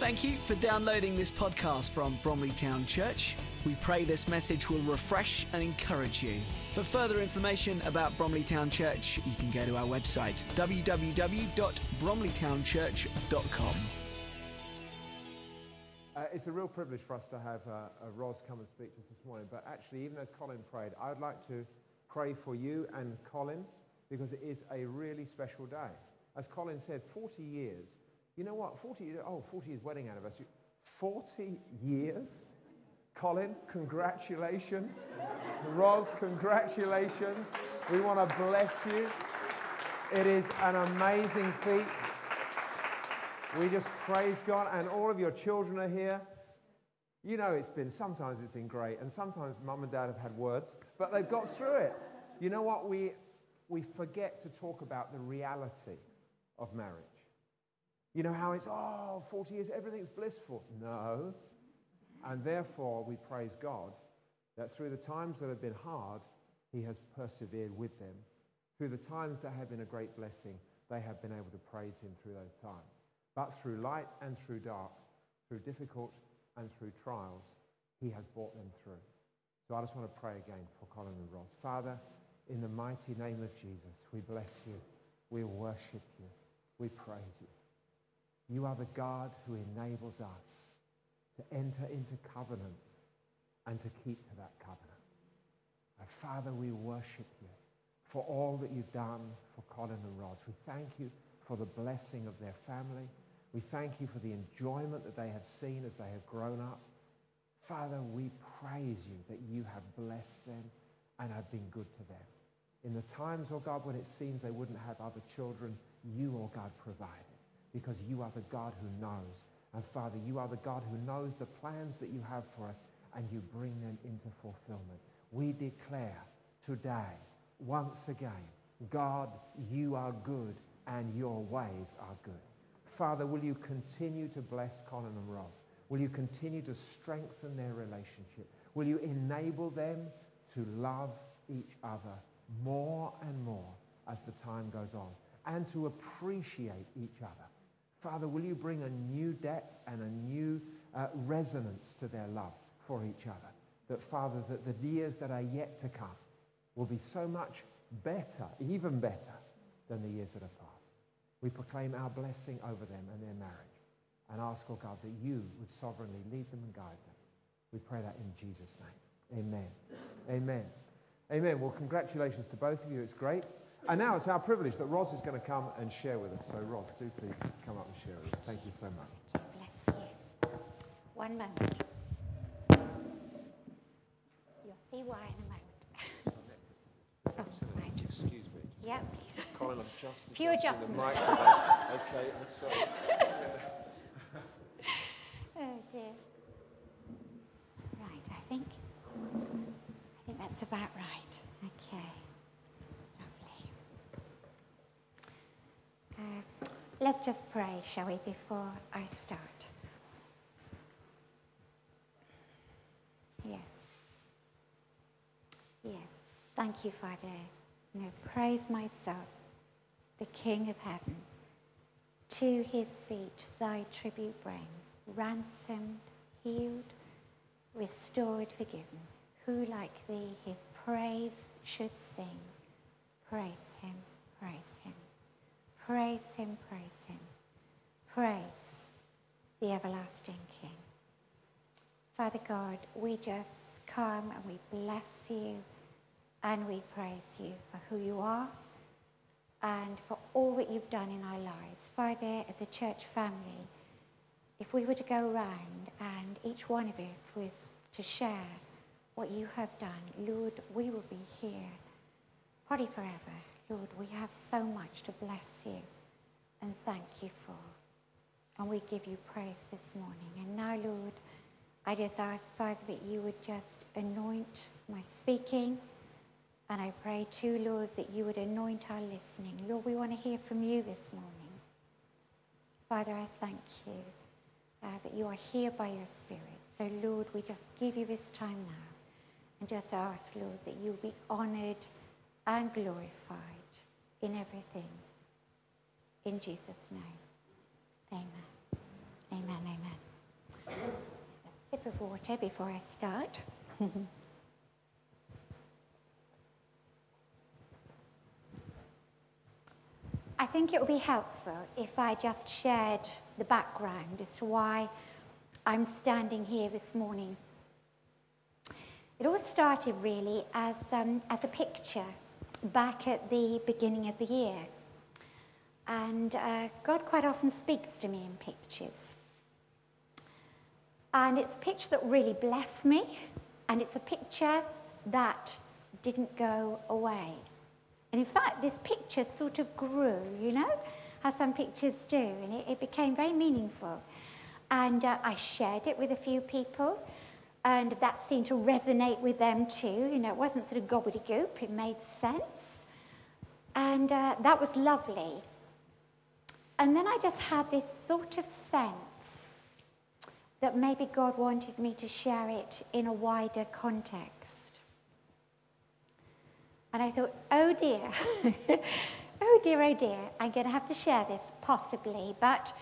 Thank you for downloading this podcast from Bromley Town Church. We pray this message will refresh and encourage you. For further information about Bromley Town Church, you can go to our website www.bromleytownchurch.com. Uh, it's a real privilege for us to have uh, uh, Ros come and speak to us this morning. But actually, even as Colin prayed, I would like to pray for you and Colin because it is a really special day. As Colin said, 40 years you know what? 40 years, oh, 40 years wedding anniversary. 40 years? Colin, congratulations. Ros, congratulations. We want to bless you. It is an amazing feat. We just praise God, and all of your children are here. You know, it's been, sometimes it's been great, and sometimes mum and dad have had words, but they've got through it. You know what? We, we forget to talk about the reality of marriage. You know how it's, oh, 40 years, everything's blissful. No. And therefore, we praise God that through the times that have been hard, He has persevered with them. Through the times that have been a great blessing, they have been able to praise Him through those times. But through light and through dark, through difficult and through trials, He has brought them through. So I just want to pray again for Colin and Ros. Father, in the mighty name of Jesus, we bless you, we worship you, we praise you. You are the God who enables us to enter into covenant and to keep to that covenant. Father, we worship you for all that you've done for Colin and Ros. We thank you for the blessing of their family. We thank you for the enjoyment that they have seen as they have grown up. Father, we praise you that you have blessed them and have been good to them. In the times, oh God, when it seems they wouldn't have other children, you, oh God, provided because you are the God who knows. And Father, you are the God who knows the plans that you have for us and you bring them into fulfillment. We declare today, once again, God, you are good and your ways are good. Father, will you continue to bless Colin and Ros? Will you continue to strengthen their relationship? Will you enable them to love each other more and more as the time goes on and to appreciate each other? Father, will you bring a new depth and a new uh, resonance to their love for each other? That, Father, that the years that are yet to come will be so much better, even better, than the years that have passed. We proclaim our blessing over them and their marriage and ask, oh God, that you would sovereignly lead them and guide them. We pray that in Jesus' name. Amen. Amen. Amen. Well, congratulations to both of you. It's great. And now it's our privilege that Ros is going to come and share with us. So, Ros, do please come up and share with us. Thank you so much. Bless you. One moment. You'll see why in a moment. oh, right. Excuse me. Yeah, please. Colin, I'm just Few adjustments. The okay, I'm sorry. oh dear. Right, I think, I think that's about right. Let's just pray, shall we, before I start. Yes. Yes. Thank you, Father. Now praise myself, the King of heaven. To his feet thy tribute bring, ransomed, healed, restored, forgiven. Who like thee his praise should sing? Praise him, praise him. Praise him, praise him. Praise the everlasting King. Father God, we just come and we bless you and we praise you for who you are and for all that you've done in our lives. Father, as a church family, if we were to go around and each one of us was to share what you have done, Lord, we will be here probably forever. Lord, we have so much to bless you and thank you for. And we give you praise this morning. And now, Lord, I just ask, Father, that you would just anoint my speaking. And I pray too, Lord, that you would anoint our listening. Lord, we want to hear from you this morning. Father, I thank you uh, that you are here by your Spirit. So, Lord, we just give you this time now and just ask, Lord, that you be honored and glorified in everything. In Jesus' name. Amen. Amen. Amen. A sip of water before I start. I think it would be helpful if I just shared the background as to why I'm standing here this morning. It all started really as, um, as a picture back at the beginning of the year. And uh, God quite often speaks to me in pictures. And it's a picture that really blessed me, and it's a picture that didn't go away. And in fact, this picture sort of grew, you know, as some pictures do, and it, it became very meaningful. And uh, I shared it with a few people, and that seemed to resonate with them too. You know, it wasn't sort of gobbledygook, it made sense. And uh, that was lovely. And then I just had this sort of sense that maybe God wanted me to share it in a wider context. And I thought, oh dear, oh dear, oh dear, I'm going to have to share this possibly. But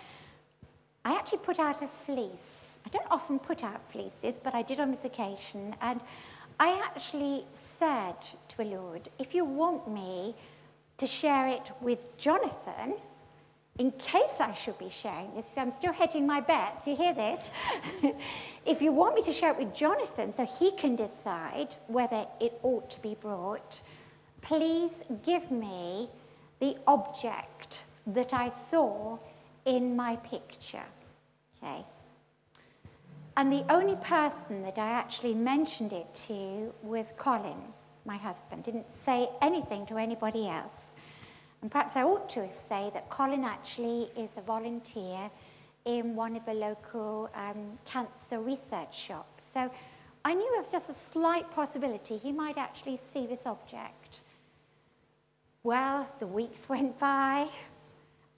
I actually put out a fleece. I don't often put out fleeces, but I did on this occasion. And I actually said to the Lord, if you want me to share it with Jonathan, in case I should be sharing this, I'm still hedging my bets, you hear this? if you want me to share it with Jonathan so he can decide whether it ought to be brought, please give me the object that I saw in my picture. Okay? And the only person that I actually mentioned it to was Colin, my husband. Didn't say anything to anybody else. And perhaps I ought to say that Colin actually is a volunteer in one of the local um, cancer research shops. So I knew it was just a slight possibility he might actually see this object. Well, the weeks went by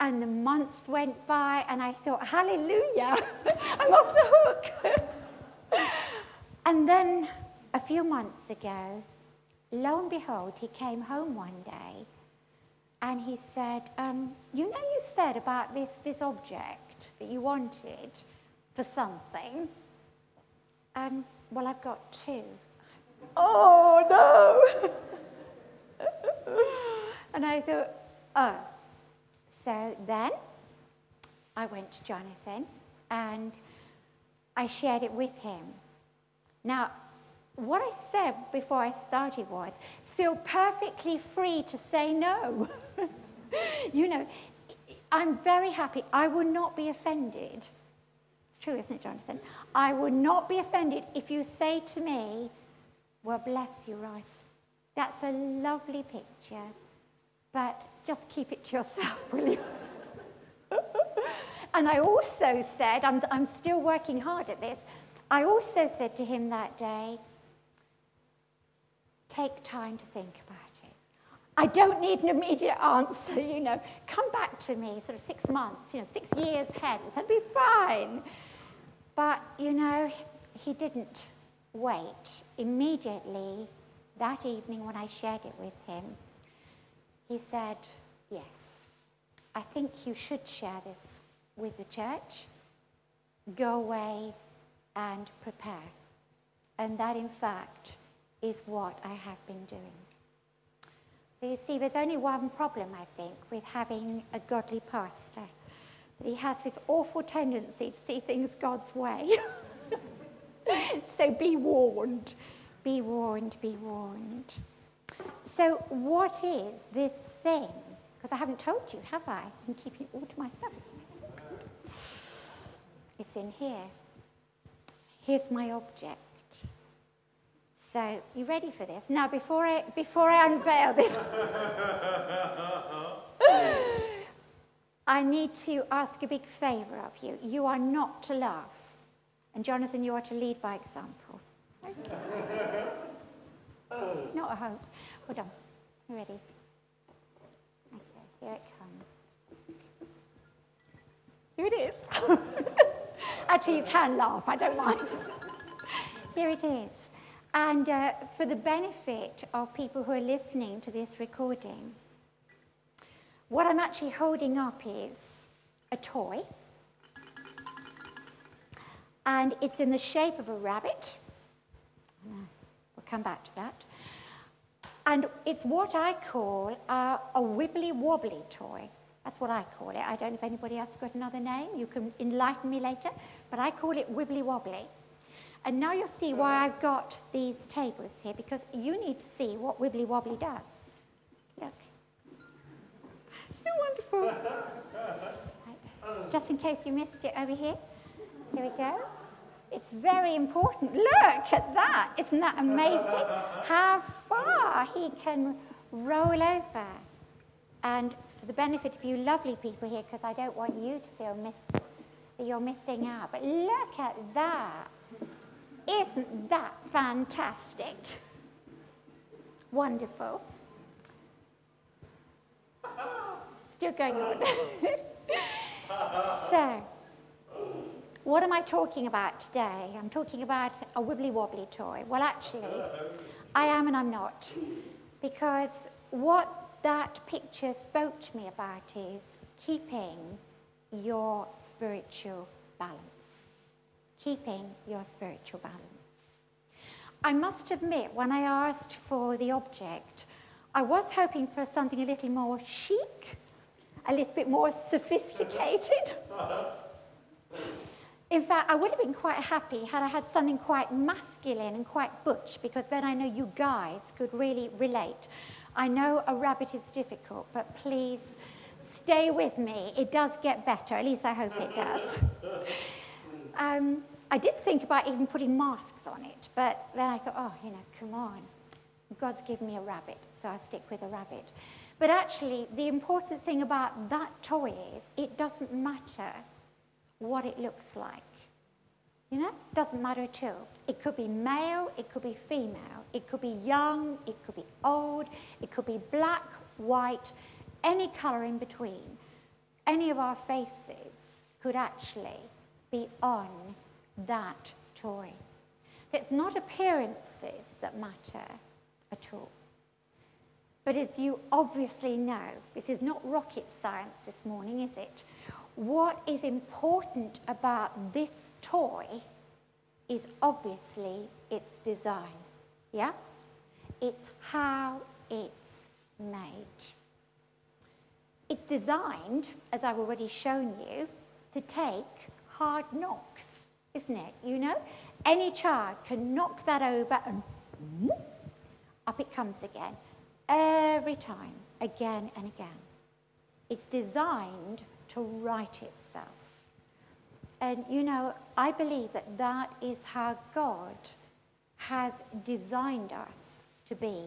and the months went by, and I thought, hallelujah, I'm off the hook. and then a few months ago, lo and behold, he came home one day and he said, um, You know, you said about this, this object that you wanted for something. Um, well, I've got two. oh, no! and I thought, Oh. So then I went to Jonathan and I shared it with him. Now, what I said before I started was feel perfectly free to say no. you know, I'm very happy. I will not be offended. It's true, isn't it, Jonathan? I will not be offended if you say to me, Well, bless you, Royce. That's a lovely picture, but just keep it to yourself, will you? and I also said, I'm, I'm still working hard at this. I also said to him that day, Take time to think about it. I don't need an immediate answer, you know. Come back to me sort of six months, you know, six years hence, I'd be fine. But, you know, he didn't wait. Immediately, that evening when I shared it with him, he said, Yes, I think you should share this with the church. Go away and prepare. And that, in fact, is what I have been doing. So you see, there's only one problem, I think, with having a godly pastor. He has this awful tendency to see things God's way. so be warned, be warned, be warned. So what is this thing? Because I haven't told you, have I? I'm keeping it all to myself. It's in here. Here's my object. So, you ready for this? Now, before I, before I unveil this, I need to ask a big favour of you. You are not to laugh. And Jonathan, you are to lead by example. Okay. not a hope. Hold on. You ready? Okay, here it comes. Here it is. Actually, you can laugh, I don't mind. here it is. And uh, for the benefit of people who are listening to this recording, what I'm actually holding up is a toy. And it's in the shape of a rabbit. We'll come back to that. And it's what I call a, a wibbly wobbly toy. That's what I call it. I don't know if anybody else got another name. You can enlighten me later. But I call it wibbly wobbly. And now you'll see why I've got these tables here, because you need to see what wibbly wobbly does. Look. Isn't it wonderful? Right. Just in case you missed it over here. Here we go. It's very important. Look at that. Isn't that amazing? How far he can roll over. And for the benefit of you lovely people here, because I don't want you to feel miss, that you're missing out, but look at that. Isn't that fantastic? Wonderful. Still going on. so, what am I talking about today? I'm talking about a wibbly wobbly toy. Well, actually, I am and I'm not. Because what that picture spoke to me about is keeping your spiritual balance. Keeping your spiritual balance. I must admit, when I asked for the object, I was hoping for something a little more chic, a little bit more sophisticated. In fact, I would have been quite happy had I had something quite masculine and quite butch, because then I know you guys could really relate. I know a rabbit is difficult, but please stay with me. It does get better, at least I hope it does. Um, I did think about even putting masks on it, but then I thought, oh, you know, come on. God's given me a rabbit, so I'll stick with a rabbit. But actually, the important thing about that toy is it doesn't matter what it looks like. You know, doesn't matter at all. It could be male, it could be female, it could be young, it could be old, it could be black, white, any colour in between. Any of our faces could actually be on that toy. So it's not appearances that matter at all. But as you obviously know, this is not rocket science this morning, is it? What is important about this toy is obviously its design. Yeah? It's how it's made. It's designed, as I've already shown you, to take hard knocks, isn't it? You know? Any child can knock that over and up it comes again. Every time, again and again. It's designed to right itself. And you know, I believe that that is how God has designed us to be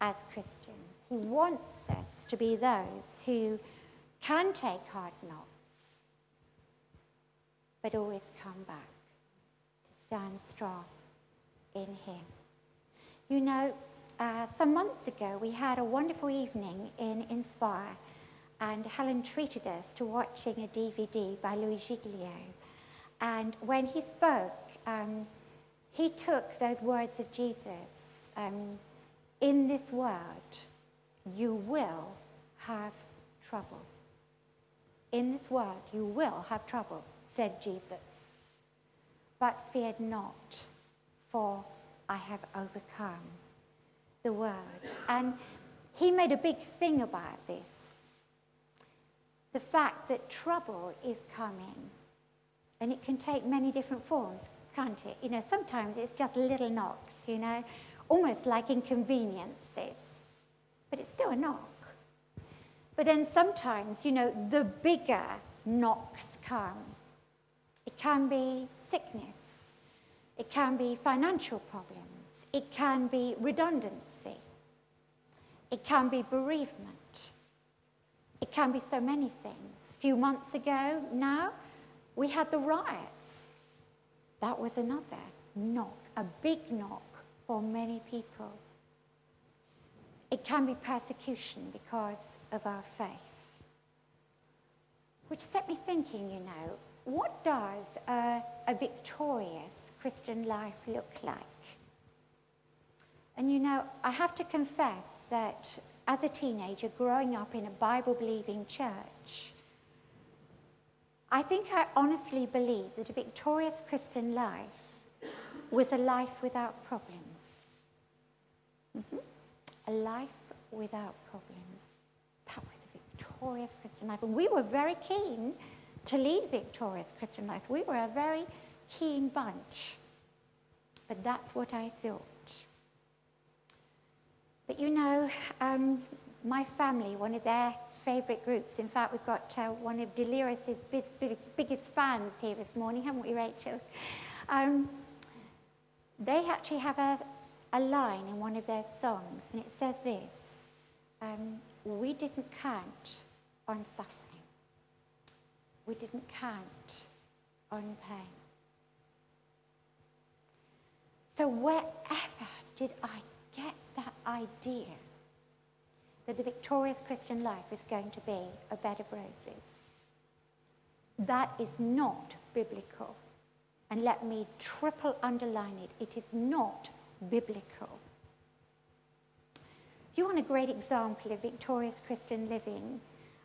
as Christians. He wants us to be those who can take hard knocks, but always come back to stand strong in Him. You know, uh, some months ago, we had a wonderful evening in Inspire and Helen treated us to watching a DVD by Louie Giglio. And when he spoke, um, he took those words of Jesus um, In this world, you will have trouble. In this world, you will have trouble, said Jesus. But fear not, for I have overcome the world. And he made a big thing about this the fact that trouble is coming. And it can take many different forms, can't it? You know, sometimes it's just little knocks, you know, almost like inconveniences. But it's still a knock. But then sometimes, you know, the bigger knocks come. It can be sickness. It can be financial problems. It can be redundancy. It can be bereavement. It can be so many things. A few months ago now, we had the riots. That was another knock, a big knock for many people. It can be persecution because of our faith. Which set me thinking, you know, what does a, a victorious Christian life look like? And you know, I have to confess that as a teenager growing up in a Bible believing church, I think I honestly believe that a victorious Christian life was a life without problems. Mm-hmm. A life without problems. That was a victorious Christian life. And we were very keen to lead victorious Christian lives. We were a very keen bunch. But that's what I thought. But you know, um, my family, one of their favourite groups, in fact, we've got uh, one of Delirious' big, big, biggest fans here this morning, haven't we, Rachel? Um, they actually have a, a line in one of their songs, and it says this um, We didn't count on suffering, we didn't count on pain. So, wherever did I that idea that the victorious Christian life is going to be a bed of roses? That is not biblical. And let me triple underline it it is not biblical. You want a great example of victorious Christian living,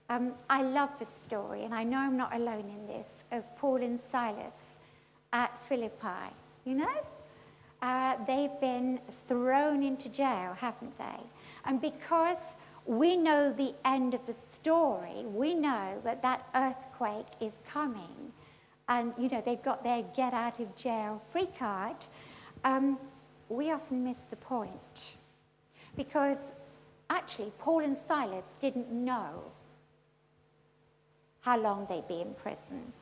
um, I love the story, and I know I'm not alone in this, of Paul and Silas at Philippi. You know? Uh, they've been thrown into jail, haven't they? And because we know the end of the story, we know that that earthquake is coming, and you know they've got their get out of jail free card. Um, we often miss the point because actually Paul and Silas didn't know how long they'd be in prison.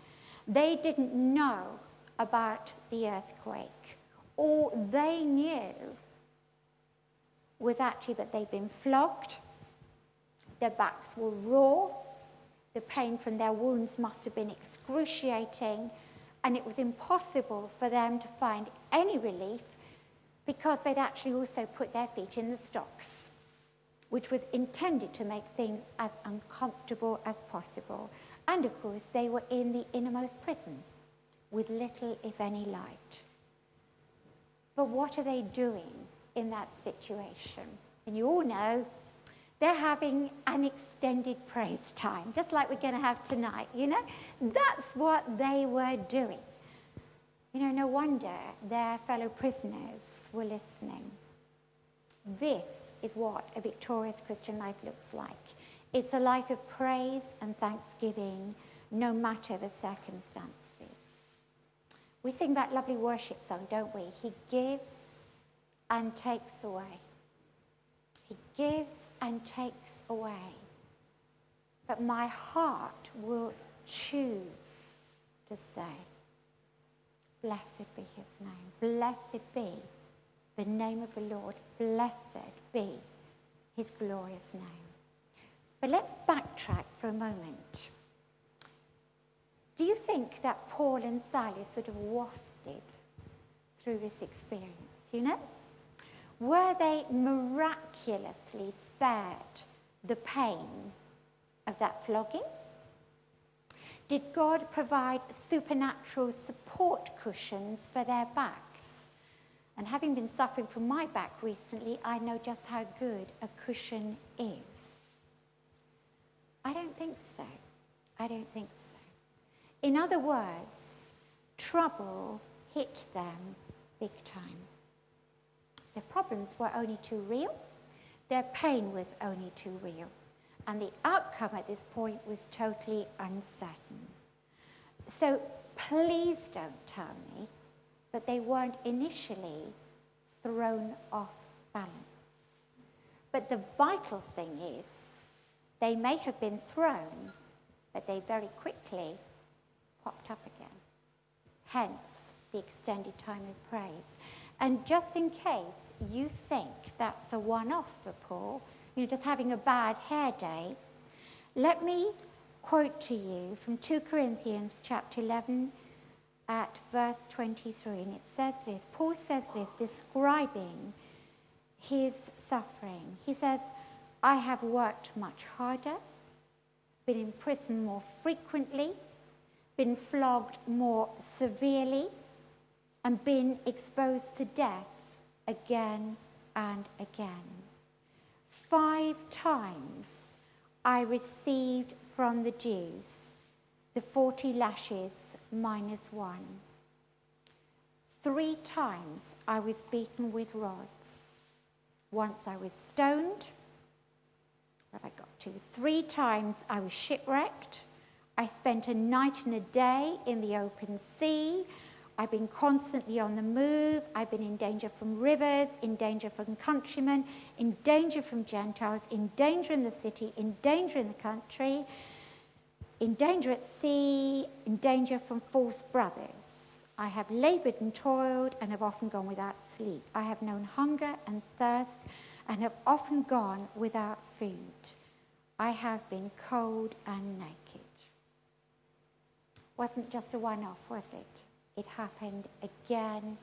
They didn't know about the earthquake. All they knew was actually that they'd been flogged, their backs were raw, the pain from their wounds must have been excruciating, and it was impossible for them to find any relief because they'd actually also put their feet in the stocks, which was intended to make things as uncomfortable as possible. And of course, they were in the innermost prison with little, if any, light. But what are they doing in that situation? And you all know they're having an extended praise time, just like we're going to have tonight, you know? That's what they were doing. You know, no wonder their fellow prisoners were listening. This is what a victorious Christian life looks like. It's a life of praise and thanksgiving, no matter the circumstances. We sing that lovely worship song, don't we? He gives and takes away. He gives and takes away. But my heart will choose to say, Blessed be his name. Blessed be the name of the Lord. Blessed be his glorious name. But let's backtrack for a moment. Do you think that Paul and Silas sort of wafted through this experience? You know? Were they miraculously spared the pain of that flogging? Did God provide supernatural support cushions for their backs? And having been suffering from my back recently, I know just how good a cushion is. I don't think so. I don't think so. In other words, trouble hit them big time. Their problems were only too real. Their pain was only too real. And the outcome at this point was totally uncertain. So please don't tell me that they weren't initially thrown off balance. But the vital thing is they may have been thrown, but they very quickly popped up again. Hence, the extended time of praise. And just in case you think that's a one off for Paul, you know, just having a bad hair day, let me quote to you from 2 Corinthians chapter 11 at verse 23. And it says this Paul says this, describing his suffering. He says, I have worked much harder, been in prison more frequently, been flogged more severely, and been exposed to death again and again. Five times I received from the Jews the 40 lashes minus one. Three times I was beaten with rods. Once I was stoned. What have I got to? Three times I was shipwrecked. I spent a night and a day in the open sea. I've been constantly on the move. I've been in danger from rivers, in danger from countrymen, in danger from Gentiles, in danger in the city, in danger in the country, in danger at sea, in danger from false brothers. I have labored and toiled and have often gone without sleep. I have known hunger and thirst and have often gone without food. I have been cold and naked wasn't just a one off, was it? It happened again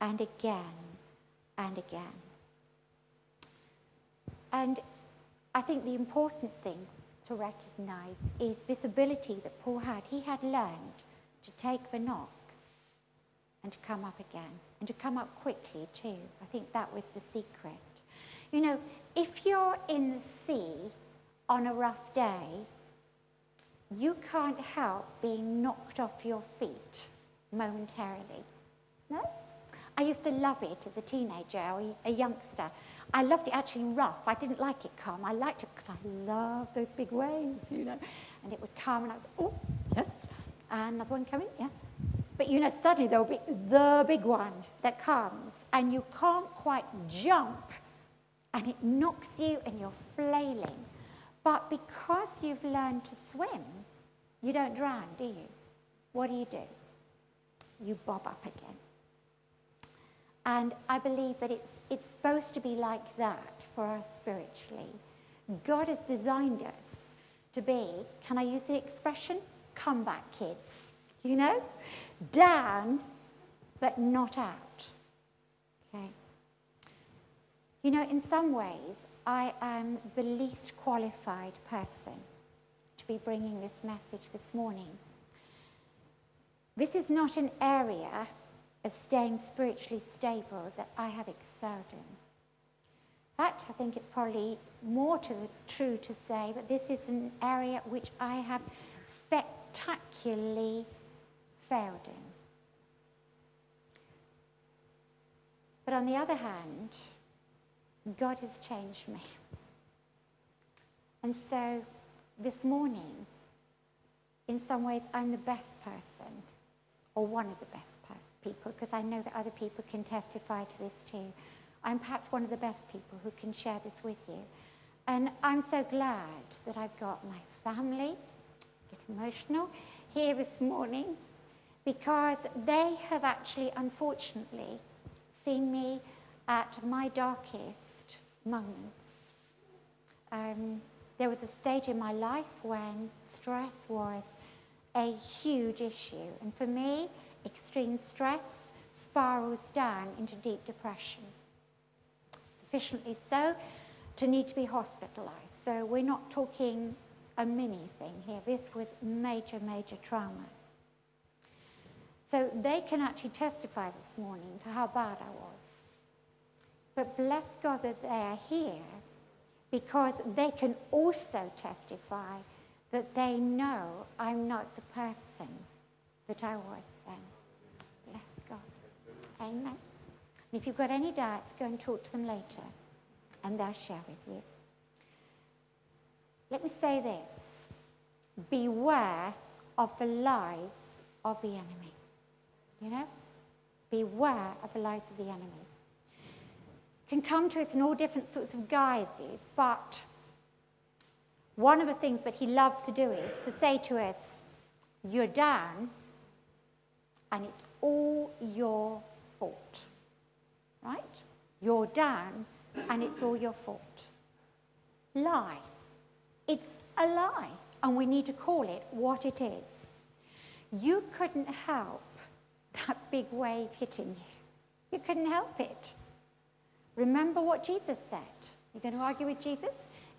and again and again. And I think the important thing to recognize is this ability that Paul had. He had learned to take the knocks and to come up again, and to come up quickly too. I think that was the secret. You know, if you're in the sea on a rough day, you can't help being knocked off your feet momentarily. No? I used to love it as a teenager or a youngster. I loved it actually rough. I didn't like it calm. I liked it because I love those big waves, you know. And it would come and I would, go, oh, yes. And another one coming, yeah. But you know, suddenly there will be the big one that comes and you can't quite jump and it knocks you and you're flailing. But because you've learned to swim, you don't drown, do you? What do you do? You bob up again. And I believe that it's, it's supposed to be like that for us spiritually. God has designed us to be, can I use the expression? Come back, kids. You know? Down, but not out. Okay? You know, in some ways, I am the least qualified person to be bringing this message this morning. This is not an area of staying spiritually stable that I have excelled in. In fact, I think it's probably more to, the true to say that this is an area which I have spectacularly failed in. But on the other hand, God has changed me. And so this morning, in some ways, I'm the best person, or one of the best people, because I know that other people can testify to this too. I'm perhaps one of the best people who can share this with you. And I'm so glad that I've got my family, get emotional, here this morning, because they have actually, unfortunately, seen me at my darkest moments. Um, there was a stage in my life when stress was a huge issue. And for me, extreme stress spirals down into deep depression. Sufficiently so to need to be hospitalized. So we're not talking a mini thing here. This was major, major trauma. So they can actually testify this morning to how bad I was. But bless God that they are here because they can also testify that they know I'm not the person that I was then. Bless God. Amen. And if you've got any doubts, go and talk to them later and they'll share with you. Let me say this beware of the lies of the enemy. You know? Beware of the lies of the enemy can come to us in all different sorts of guises, but one of the things that he loves to do is to say to us, You're down, and it's all your fault. Right? You're down, and it's all your fault. Lie. It's a lie, and we need to call it what it is. You couldn't help that big wave hitting you. You couldn't help it. Remember what Jesus said. You're going to argue with Jesus?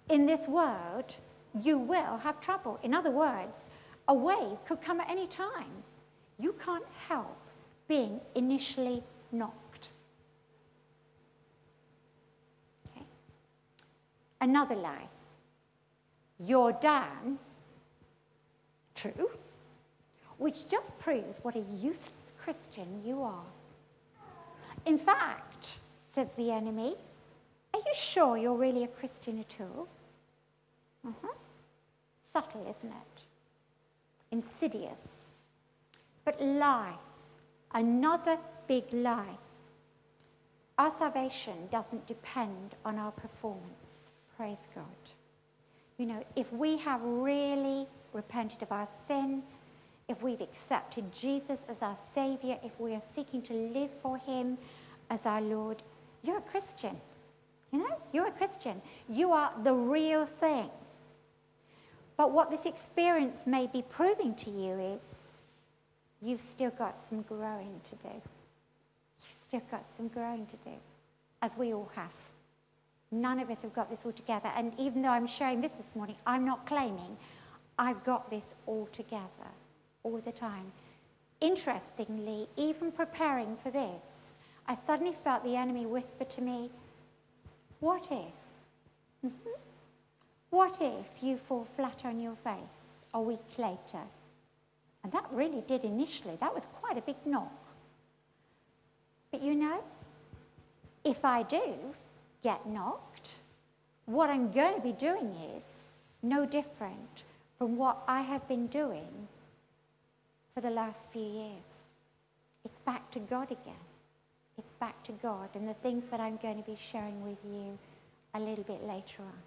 In this world, you will have trouble. In other words, a wave could come at any time. You can't help being initially knocked. Okay. Another lie. You're down. True. which just proves what a useless Christian you are. In fact, says the enemy, are you sure you're really a Christian at all? Uh-huh. Subtle, isn't it? Insidious. But lie. Another big lie. Our salvation doesn't depend on our performance. Praise God. You know, if we have really repented of our sin, if we've accepted Jesus as our Savior, if we are seeking to live for Him as our Lord, you're a Christian. You know, you're a Christian. You are the real thing. But what this experience may be proving to you is you've still got some growing to do. You've still got some growing to do, as we all have. None of us have got this all together. And even though I'm sharing this this morning, I'm not claiming I've got this all together all the time. Interestingly, even preparing for this, I suddenly felt the enemy whisper to me, What if? Mm-hmm. What if you fall flat on your face a week later? And that really did initially. That was quite a big knock. But you know, if I do get knocked, what I'm going to be doing is no different from what I have been doing for the last few years. It's back to God again. Back to God and the things that I'm going to be sharing with you a little bit later on.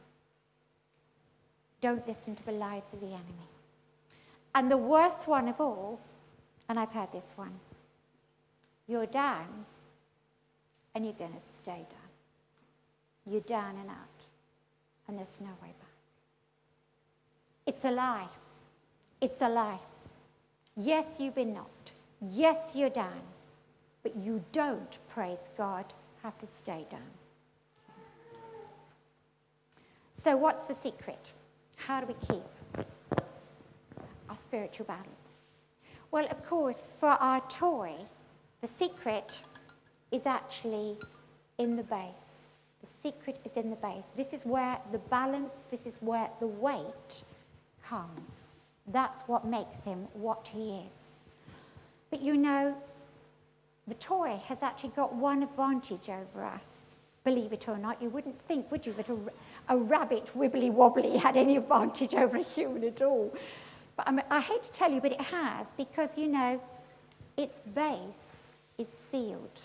Don't listen to the lies of the enemy. And the worst one of all, and I've heard this one, you're down and you're going to stay down. You're down and out, and there's no way back. It's a lie. It's a lie. Yes, you've been knocked. Yes, you're down. But you don't, praise God, have to stay down. So, what's the secret? How do we keep our spiritual balance? Well, of course, for our toy, the secret is actually in the base. The secret is in the base. This is where the balance, this is where the weight comes. That's what makes him what he is. But you know, the toy has actually got one advantage over us. Believe it or not, you wouldn't think, would you, that a, a rabbit wibbly wobbly had any advantage over a human at all. But I, I hate to tell you, but it has, because you know, its base is sealed.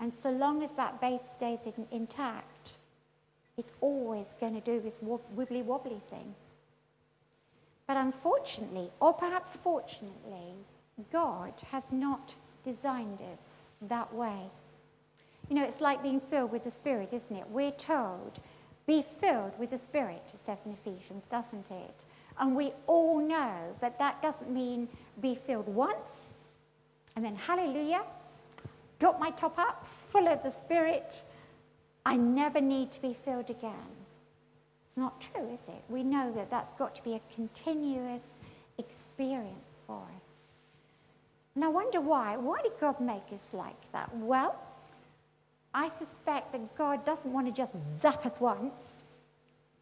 And so long as that base stays in, intact, it's always going to do this wibbly wobbly thing. But unfortunately, or perhaps fortunately, God has not designed us that way. You know, it's like being filled with the Spirit, isn't it? We're told, be filled with the Spirit, it says in Ephesians, doesn't it? And we all know that that doesn't mean be filled once and then hallelujah, got my top up, full of the Spirit. I never need to be filled again. It's not true, is it? We know that that's got to be a continuous experience for us. And I wonder why. Why did God make us like that? Well, I suspect that God doesn't want to just zap us once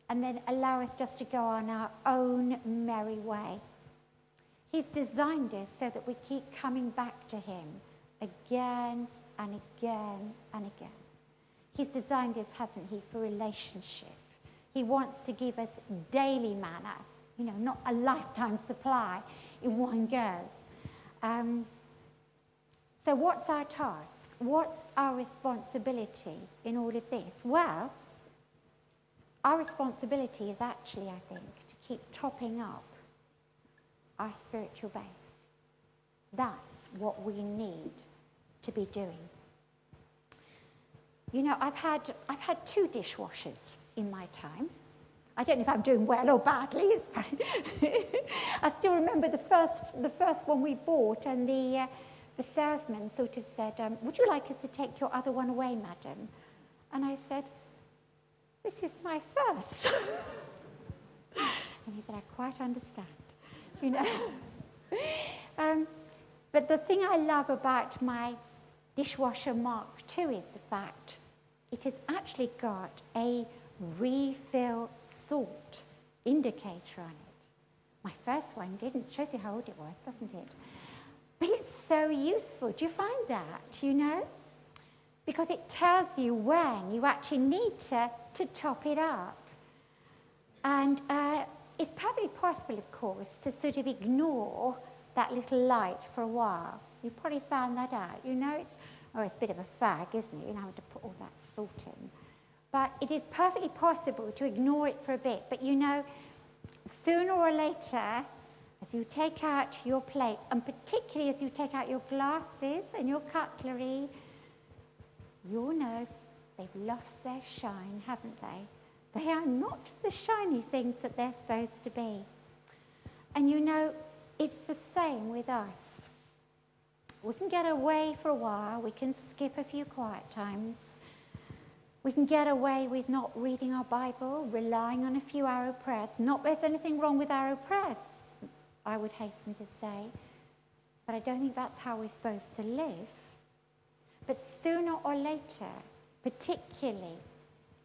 and then allow us just to go on our own merry way. He's designed us so that we keep coming back to Him again and again and again. He's designed us, hasn't He, for relationship. He wants to give us daily manna, you know, not a lifetime supply in one go. Um, so, what's our task? What's our responsibility in all of this? Well, our responsibility is actually, I think, to keep topping up our spiritual base. That's what we need to be doing. You know, I've had, I've had two dishwashers in my time. I don't know if I'm doing well or badly. I still remember the first, the first one we bought, and the, uh, the salesman sort of said, um, Would you like us to take your other one away, madam? And I said, This is my first. and he said, I quite understand. You know? um, but the thing I love about my dishwasher Mark II is the fact it has actually got a refill salt indicator on it. My first one didn't. Shows you how old it was, doesn't it? But it's so useful. Do you find that, you know? Because it tells you when you actually need to, to top it up. And uh, it's perfectly possible, of course, to sort of ignore that little light for a while. You probably found that out. You know, it's, oh, it's a bit of a fag, isn't it? You know, having to put all that salt in. But it is perfectly possible to ignore it for a bit. But you know, sooner or later, as you take out your plates, and particularly as you take out your glasses and your cutlery, you'll know they've lost their shine, haven't they? They are not the shiny things that they're supposed to be. And you know, it's the same with us. We can get away for a while, we can skip a few quiet times, we can get away with not reading our Bible, relying on a few arrow prayers. Not there's anything wrong with arrow prayers, I would hasten to say. But I don't think that's how we're supposed to live. But sooner or later, particularly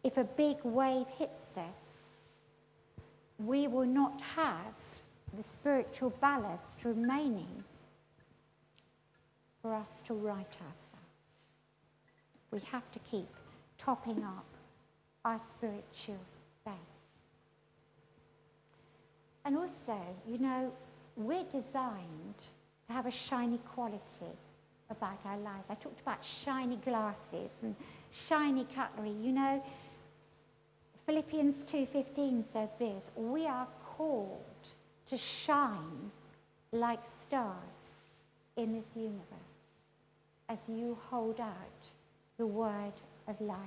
if a big wave hits us, we will not have the spiritual ballast remaining for us to right ourselves. We have to keep topping up our spiritual base. And also, you know, we're designed to have a shiny quality about our lives. I talked about shiny glasses and shiny cutlery. You know, Philippians 2.15 says this, we are called to shine like stars in this universe as you hold out the word of life.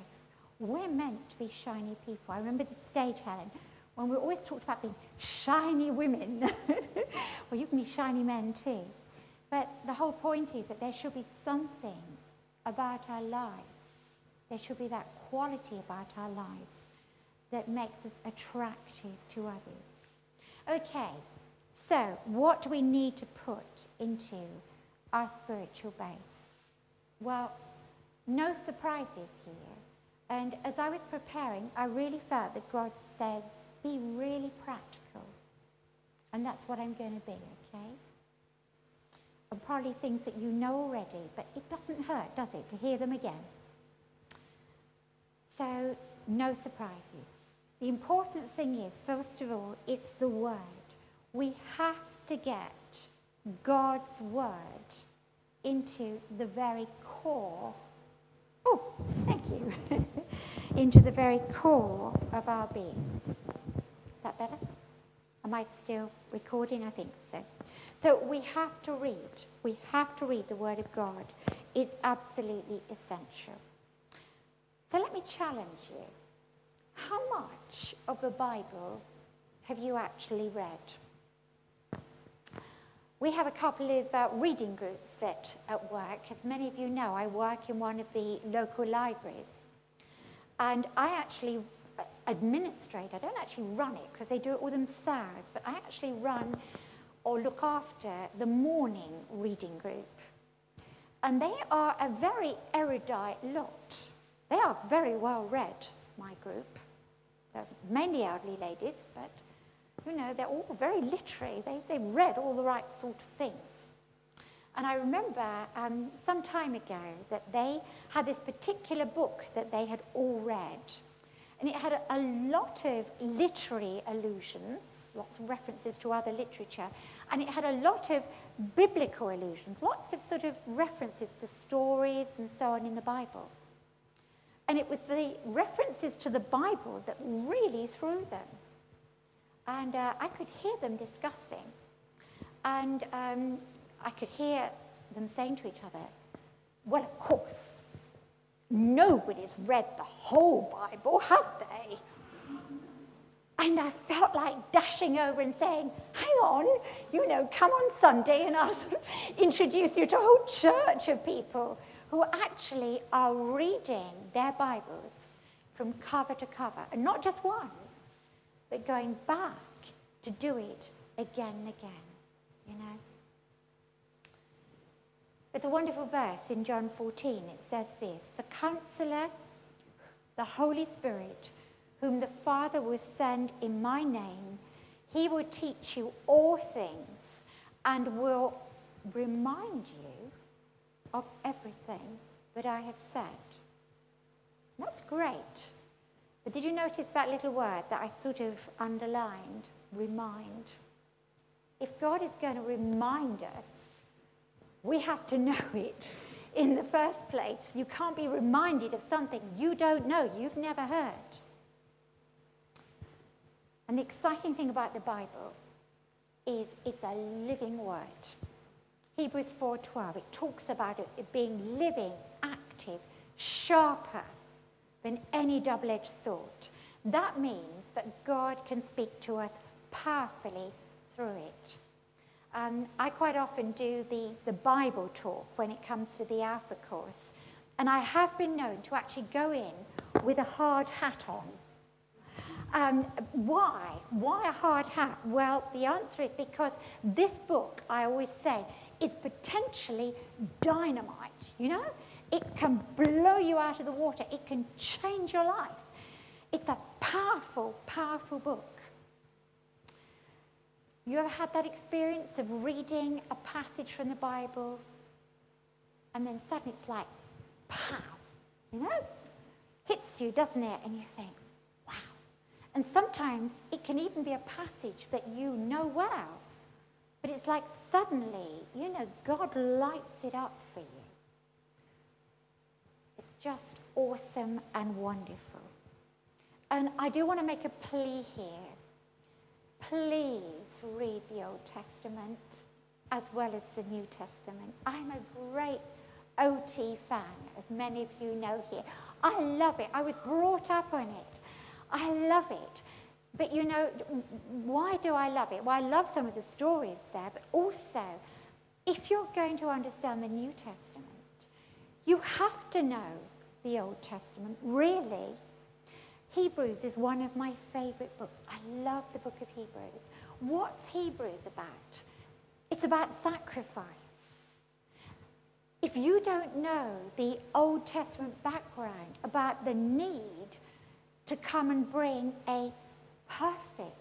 We're meant to be shiny people. I remember the stage, Helen, when we always talked about being shiny women. well, you can be shiny men too. But the whole point is that there should be something about our lives. There should be that quality about our lives that makes us attractive to others. Okay, so what do we need to put into our spiritual base? Well, no surprises here. And as I was preparing, I really felt that God said, be really practical. And that's what I'm going to be, okay? And probably things that you know already, but it doesn't hurt, does it, to hear them again? So, no surprises. The important thing is, first of all, it's the Word. We have to get God's Word into the very core Oh, thank you. into the very core of our beings. Is that better? Am I still recording? I think so. So we have to read. We have to read the Word of God. It's absolutely essential. So let me challenge you. How much of the Bible have you actually read? We have a couple of uh, reading groups at, at work. As many of you know, I work in one of the local libraries. And I actually administrate, I don't actually run it because they do it all themselves, but I actually run or look after the morning reading group. And they are a very erudite lot. They are very well read, my group. They're mainly elderly ladies, but you know, they're all very literary. They, they read all the right sort of things. And I remember um, some time ago that they had this particular book that they had all read. And it had a, a lot of literary allusions, lots of references to other literature. And it had a lot of biblical allusions, lots of sort of references to stories and so on in the Bible. And it was the references to the Bible that really threw them. And uh, I could hear them discussing. And um, I could hear them saying to each other, well, of course, nobody's read the whole Bible, have they? And I felt like dashing over and saying, hang on, you know, come on Sunday and I'll introduce you to a whole church of people who actually are reading their Bibles from cover to cover, and not just one but going back to do it again and again, you know. There's a wonderful verse in John 14. It says this The counselor, the Holy Spirit, whom the Father will send in my name, He will teach you all things and will remind you of everything that I have said. That's great. But did you notice that little word that I sort of underlined? Remind. If God is going to remind us, we have to know it in the first place. You can't be reminded of something you don't know, you've never heard. And the exciting thing about the Bible is it's a living word. Hebrews 4:12 it talks about it being living, active, sharper than any double-edged sword. That means that God can speak to us powerfully through it. Um, I quite often do the, the Bible talk when it comes to the Alpha course. And I have been known to actually go in with a hard hat on. Um, why? Why a hard hat? Well, the answer is because this book, I always say, is potentially dynamite. You know? It can blow you out of the water. It can change your life. It's a powerful, powerful book. You ever had that experience of reading a passage from the Bible and then suddenly it's like, pow, you know? Hits you, doesn't it? And you think, wow. And sometimes it can even be a passage that you know well. But it's like suddenly, you know, God lights it up just awesome and wonderful. And I do want to make a plea here please read the Old Testament as well as the New Testament. I'm a great OT fan, as many of you know here. I love it. I was brought up on it. I love it. But you know, why do I love it? Well, I love some of the stories there, but also, if you're going to understand the New Testament, you have to know the Old Testament, really. Hebrews is one of my favorite books. I love the book of Hebrews. What's Hebrews about? It's about sacrifice. If you don't know the Old Testament background about the need to come and bring a perfect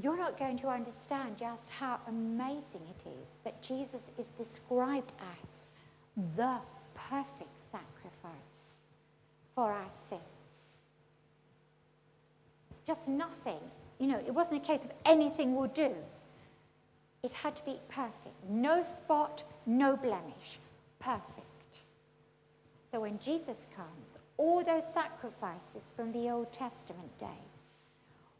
you're not going to understand just how amazing it is that Jesus is described as the perfect sacrifice for our sins. Just nothing. You know, it wasn't a case of anything will do. It had to be perfect. No spot, no blemish. Perfect. So when Jesus comes, all those sacrifices from the Old Testament days,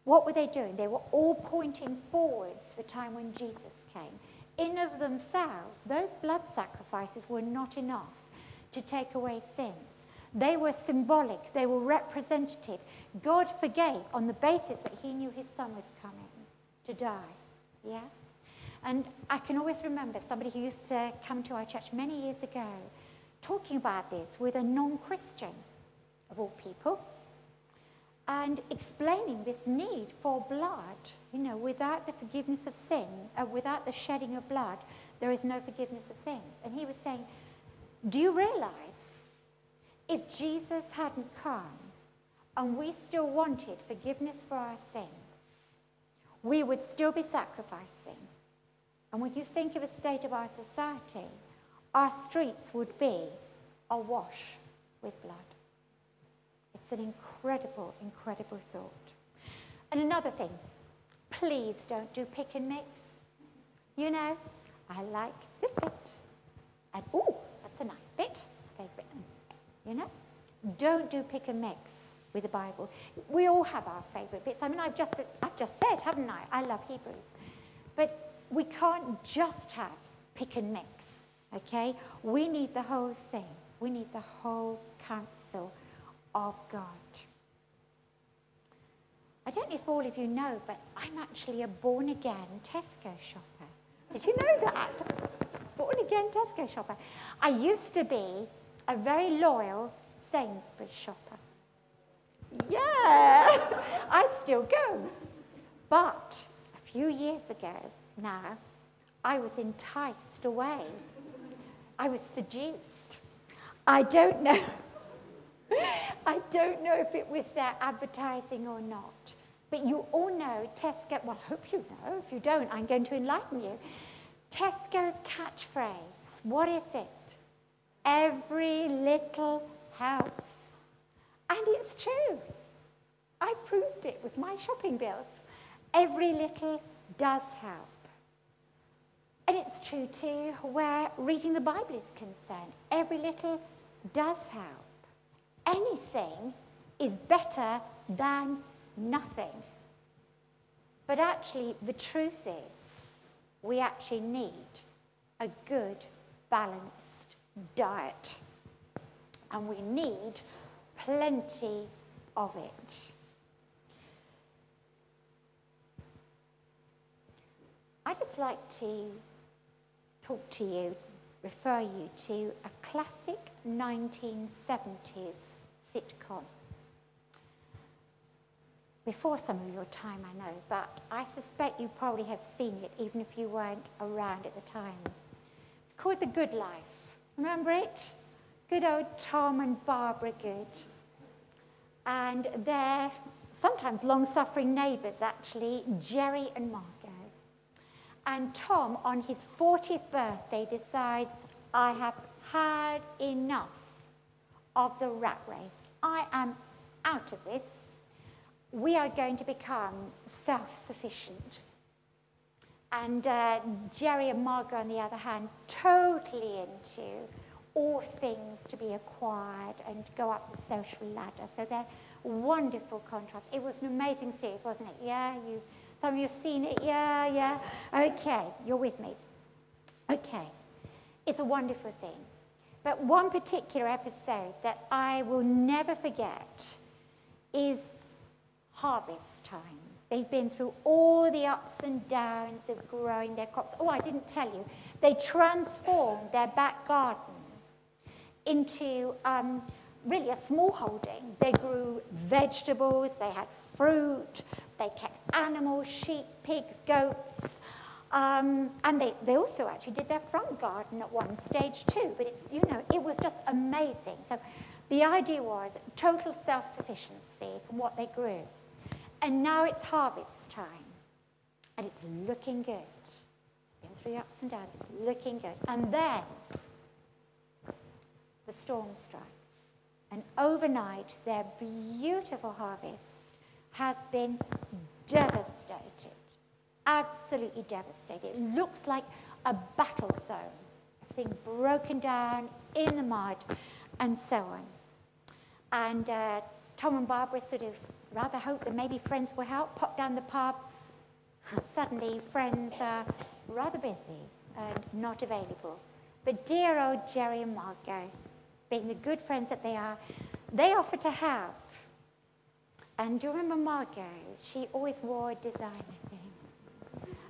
what were they doing? They were all pointing forwards to the time when Jesus came. In of themselves, those blood sacrifices were not enough to take away sins. They were symbolic, they were representative. God forgave on the basis that he knew his son was coming to die. Yeah? And I can always remember somebody who used to come to our church many years ago talking about this with a non Christian, of all people, and explaining this need for blood. You know, without the forgiveness of sin, uh, without the shedding of blood, there is no forgiveness of sins. And he was saying, Do you realize if Jesus hadn't come and we still wanted forgiveness for our sins, we would still be sacrificing. And when you think of the state of our society, our streets would be awash with blood. It's an incredible, incredible thought. And another thing, please don't do pick and mix. You know, I like this bit. And, oh, that's a nice bit. Favorite. You know? Don't do pick and mix with the Bible. We all have our favourite bits. I mean, I've just, I've just said, haven't I? I love Hebrews. But we can't just have pick and mix, okay? We need the whole thing. We need the whole counsel of God. I don't know if all of you know, but I'm actually a born again Tesco shopper. Did you know that? born again Tesco shopper. I used to be a very loyal Sainsbury's shopper. Yeah, I still go. But a few years ago now, I was enticed away. I was seduced. I don't know. I don't know if it was their advertising or not. But you all know Tesco, well, I hope you know. If you don't, I'm going to enlighten you. Tesco's catchphrase, what is it? Every little helps. And it's true. I proved it with my shopping bills. Every little does help. And it's true too where reading the Bible is concerned. Every little does help. Anything is better than nothing. But actually, the truth is, we actually need a good, balanced diet. And we need plenty of it. I'd just like to talk to you, refer you to a classic 1970s sitcom. Before some of your time, I know, but I suspect you probably have seen it, even if you weren't around at the time. It's called The Good Life. Remember it? Good old Tom and Barbara Good. And their sometimes long-suffering neighbours, actually, Jerry and Margo. And Tom, on his 40th birthday, decides, I have had enough of the rat race. I am out of this. We are going to become self-sufficient. And uh, Jerry and Margo, on the other hand, totally into all things to be acquired and go up the social ladder. So they're wonderful contrast. It was an amazing series, wasn't it? Yeah, you some of you have seen it? Yeah, yeah. Okay, you're with me. Okay. It's a wonderful thing. But one particular episode that I will never forget is harvest time. They've been through all the ups and downs of growing their crops. Oh, I didn't tell you. They transformed their back garden into um, really a small holding. They grew vegetables, they had fruit, they kept animals, sheep, pigs, goats. Um, and they, they also actually did their front garden at one stage too. But it's, you know, it was just amazing. So the idea was total self-sufficiency from what they grew. And now it's harvest time. And it's looking good. Been through the ups and downs, it's looking good. And then the storm strikes. And overnight, their beautiful harvest has been devastated, absolutely devastated. It looks like a battle zone, everything broken down in the mud and so on. And uh, Tom and Barbara sort of rather hoped that maybe friends will help, pop down the pub. Suddenly, friends are rather busy and not available. But dear old Jerry and Margo, being the good friends that they are, they offer to help. And do you remember Margo? She always wore designer.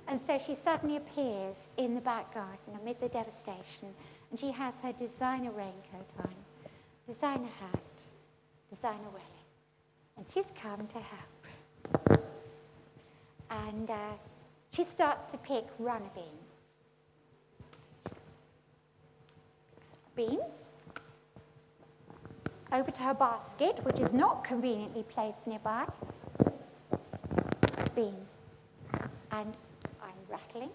And so she suddenly appears in the back garden amid the devastation, and she has her designer raincoat on, designer hat, designer welly. And she's come to help. And uh, she starts to pick runner beans. Bean over to her basket, which is not conveniently placed nearby. Bean. And rattling.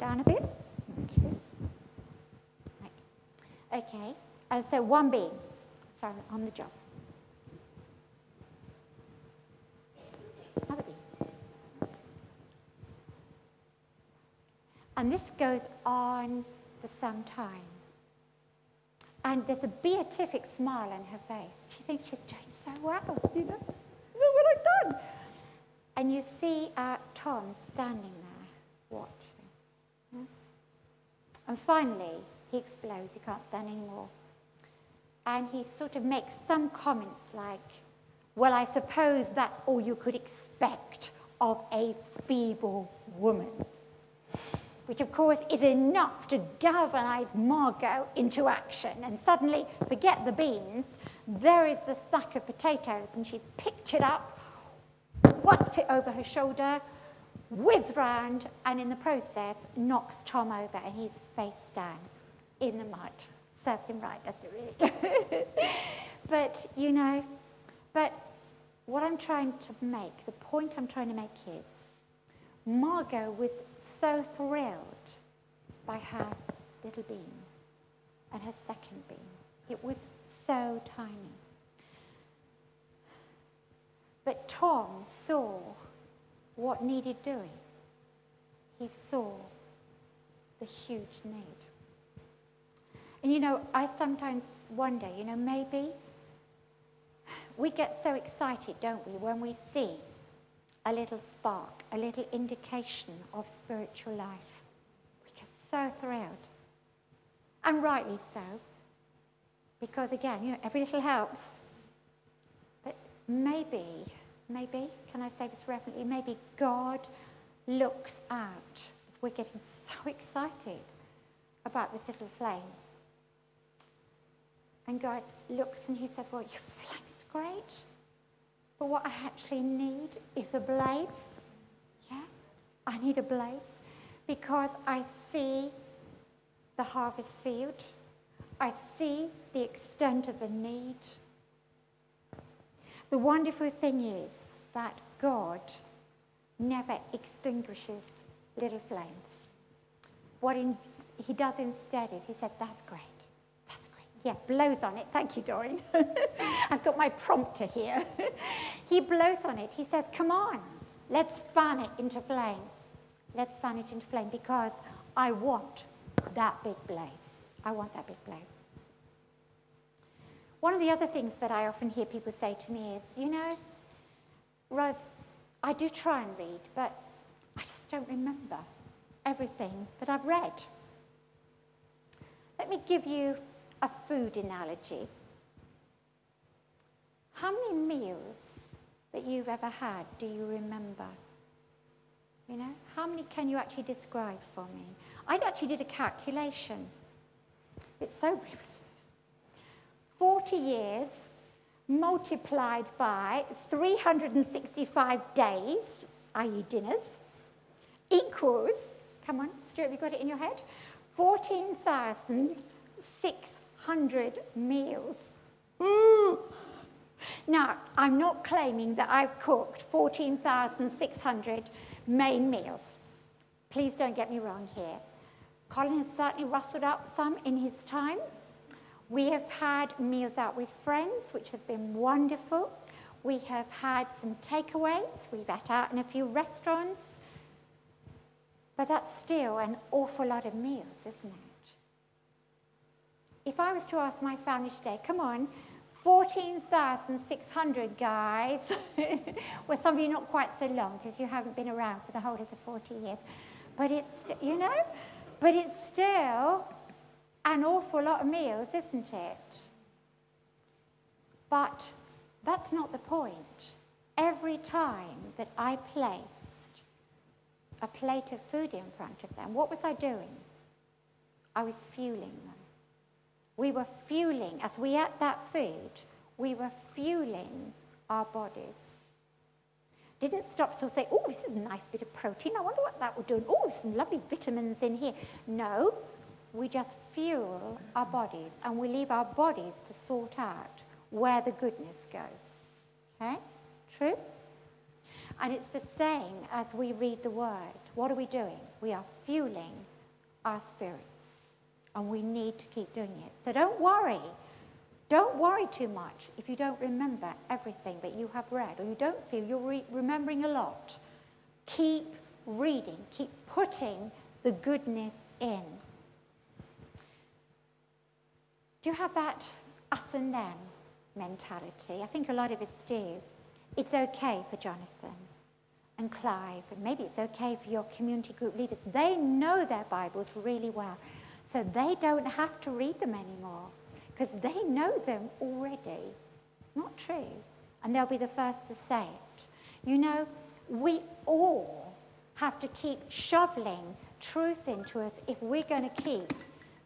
Down a bit. Okay. Okay. Uh, so one bean. Sorry, on the job. Another bean. And this goes on for some time. And there's a beatific smile on her face. She thinks she's doing so well, you know. Look what I've done. And you see uh, Tom standing there watching. And finally, he explodes. He can't stand anymore. And he sort of makes some comments like, well, I suppose that's all you could expect of a feeble woman which of course is enough to galvanize Margo into action. And suddenly, forget the beans, there is the sack of potatoes, and she's picked it up, whacked it over her shoulder, whizzed round, and in the process knocks Tom over and he's face down in the mud. serves him right, doesn't it really? but, you know, but what I'm trying to make, the point I'm trying to make is, Margo was so thrilled by her little bean and her second bean. It was so tiny. But Tom saw what needed doing. He saw the huge need. And you know, I sometimes wonder, you know, maybe we get so excited, don't we, when we see a little spark, a little indication of spiritual life. We get so thrilled. And rightly so. Because again, you know, every little helps. But maybe, maybe, can I say this reverently, maybe God looks out we're getting so excited about this little flame. And God looks and he says, well, your flame is great. But what I actually need is a blaze. Yeah, I need a blaze because I see the harvest field. I see the extent of the need. The wonderful thing is that God never extinguishes little flames. What in, he does instead is he said, That's great. That's great. Yeah, blows on it. Thank you, Doreen. I've got my prompter here. he blows on it. He says, Come on, let's fan it into flame. Let's fan it into flame because I want that big blaze. I want that big blaze. One of the other things that I often hear people say to me is, you know, Ros, I do try and read, but I just don't remember everything that I've read. Let me give you a food analogy. How many meals that you've ever had do you remember? You know, how many can you actually describe for me? I actually did a calculation. It's so 40 years multiplied by 365 days, i.e. dinners, equals, come on, Stuart, you got it in your head? 14,600 meals. Ooh. Now, I'm not claiming that I've cooked 14,600 main meals. Please don't get me wrong here. Colin has certainly rustled up some in his time. We have had meals out with friends, which have been wonderful. We have had some takeaways. We've ate out in a few restaurants. But that's still an awful lot of meals, isn't it? If I was to ask my family today, come on, 14,600 guys, well, some of you not quite so long because you haven't been around for the whole of the 40 years. But it's, you know, but it's still an awful lot of meals, isn't it? But that's not the point. Every time that I placed a plate of food in front of them, what was I doing? I was fueling them. We were fueling, as we ate that food, we were fueling our bodies. Didn't stop to say, oh, this is a nice bit of protein. I wonder what that will do. Oh, some lovely vitamins in here. No, we just fuel our bodies and we leave our bodies to sort out where the goodness goes. Okay? True? And it's the same as we read the word. What are we doing? We are fueling our spirits. And we need to keep doing it. So don't worry don't worry too much if you don't remember everything that you have read or you don't feel you're re- remembering a lot. Keep reading, keep putting the goodness in. You have that us and them mentality? I think a lot of us do. It's okay for Jonathan and Clive, and maybe it's okay for your community group leaders. They know their Bibles really well, so they don't have to read them anymore because they know them already. Not true. And they'll be the first to say it. You know, we all have to keep shoveling truth into us if we're going to keep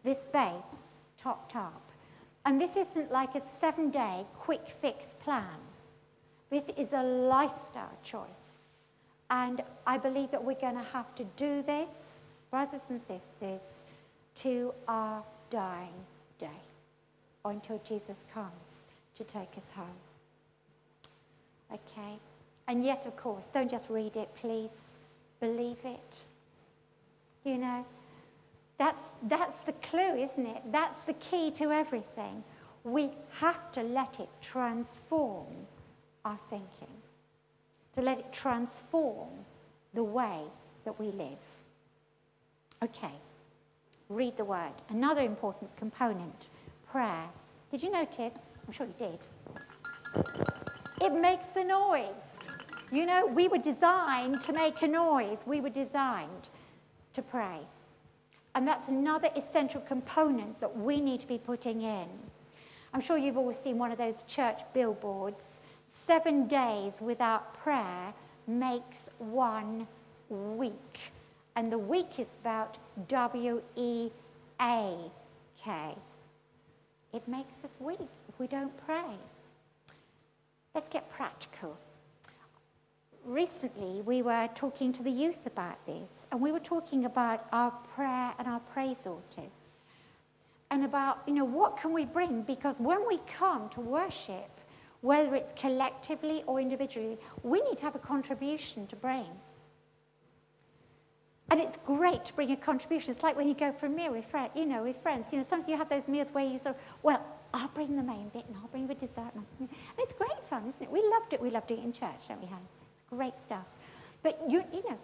this base topped up. And this isn't like a seven day quick fix plan. This is a lifestyle choice. And I believe that we're going to have to do this, brothers and sisters, to our dying day. or until Jesus comes to take us home. Okay? And yes, of course, don't just read it, please. Believe it. You know, that's, that's the clue, isn't it? That's the key to everything. We have to let it transform our thinking, to let it transform the way that we live. Okay, read the word. Another important component prayer. Did you notice? I'm sure you did. It makes a noise. You know, we were designed to make a noise, we were designed to pray. And that's another essential component that we need to be putting in. I'm sure you've all seen one of those church billboards. Seven days without prayer makes one week. And the week is about W E A K. It makes us weak if we don't pray. Let's get practical. Recently, we were talking to the youth about this, and we were talking about our prayer and our praise altars, and about, you know, what can we bring? Because when we come to worship, whether it's collectively or individually, we need to have a contribution to bring. And it's great to bring a contribution. It's like when you go for a meal with friends, you know, with friends. You know, sometimes you have those meals where you sort of, well, I'll bring the main bit and I'll bring the dessert. And, it's great fun, isn't it? We loved it. We loved it in church, don't we, Helen? Great stuff. But, you, you know,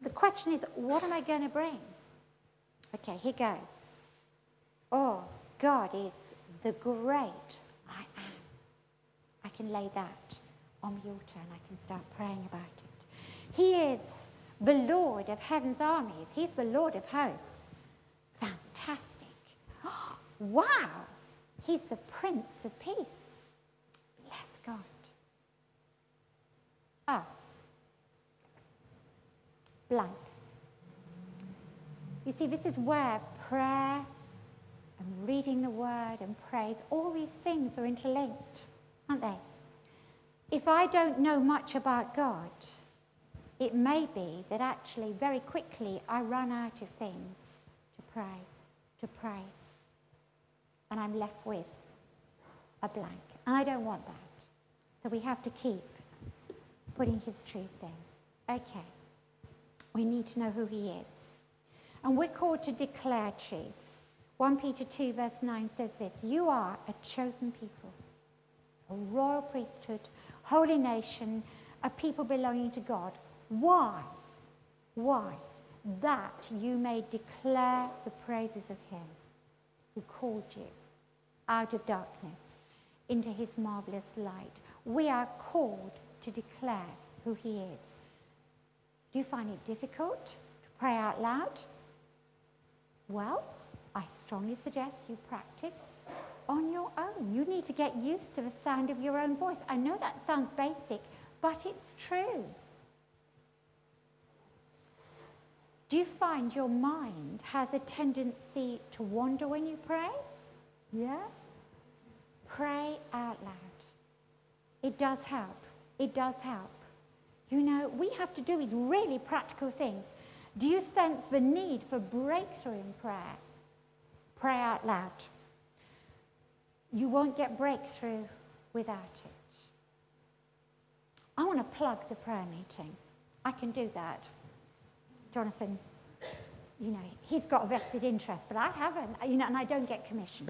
the question is, what am I going to bring? Okay, here goes. Oh, God is the great I am. I can lay that on the altar and I can start praying about it. He is the Lord of heaven's armies. He's the Lord of hosts. Fantastic. wow. He's the Prince of Peace. Bless God. Ah. Blank. You see, this is where prayer and reading the word and praise, all these things are interlinked, aren't they? If I don't know much about God, it may be that actually very quickly I run out of things to pray, to praise. And I'm left with a blank. And I don't want that. So we have to keep putting his truth in. Okay. We need to know who he is. And we're called to declare truths. 1 Peter 2, verse 9 says this You are a chosen people, a royal priesthood, holy nation, a people belonging to God why? Why? That you may declare the praises of him who called you out of darkness into his marvelous light. We are called to declare who he is. Do you find it difficult to pray out loud? Well, I strongly suggest you practice on your own. You need to get used to the sound of your own voice. I know that sounds basic, but it's true. Do you find your mind has a tendency to wander when you pray? Yeah? Pray out loud. It does help. It does help. You know, we have to do these really practical things. Do you sense the need for breakthrough in prayer? Pray out loud. You won't get breakthrough without it. I want to plug the prayer meeting. I can do that. Jonathan, you know, he's got a vested interest, but I haven't, you know, and I don't get commission.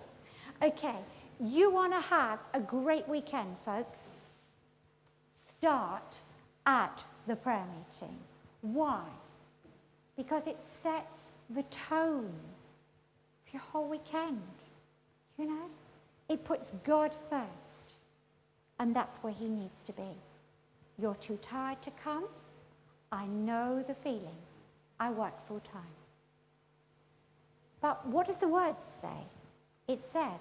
Okay, you want to have a great weekend, folks. Start at the prayer meeting. Why? Because it sets the tone for your whole weekend. You know? It puts God first. And that's where he needs to be. You're too tired to come. I know the feeling. I work full time. But what does the word say? It says,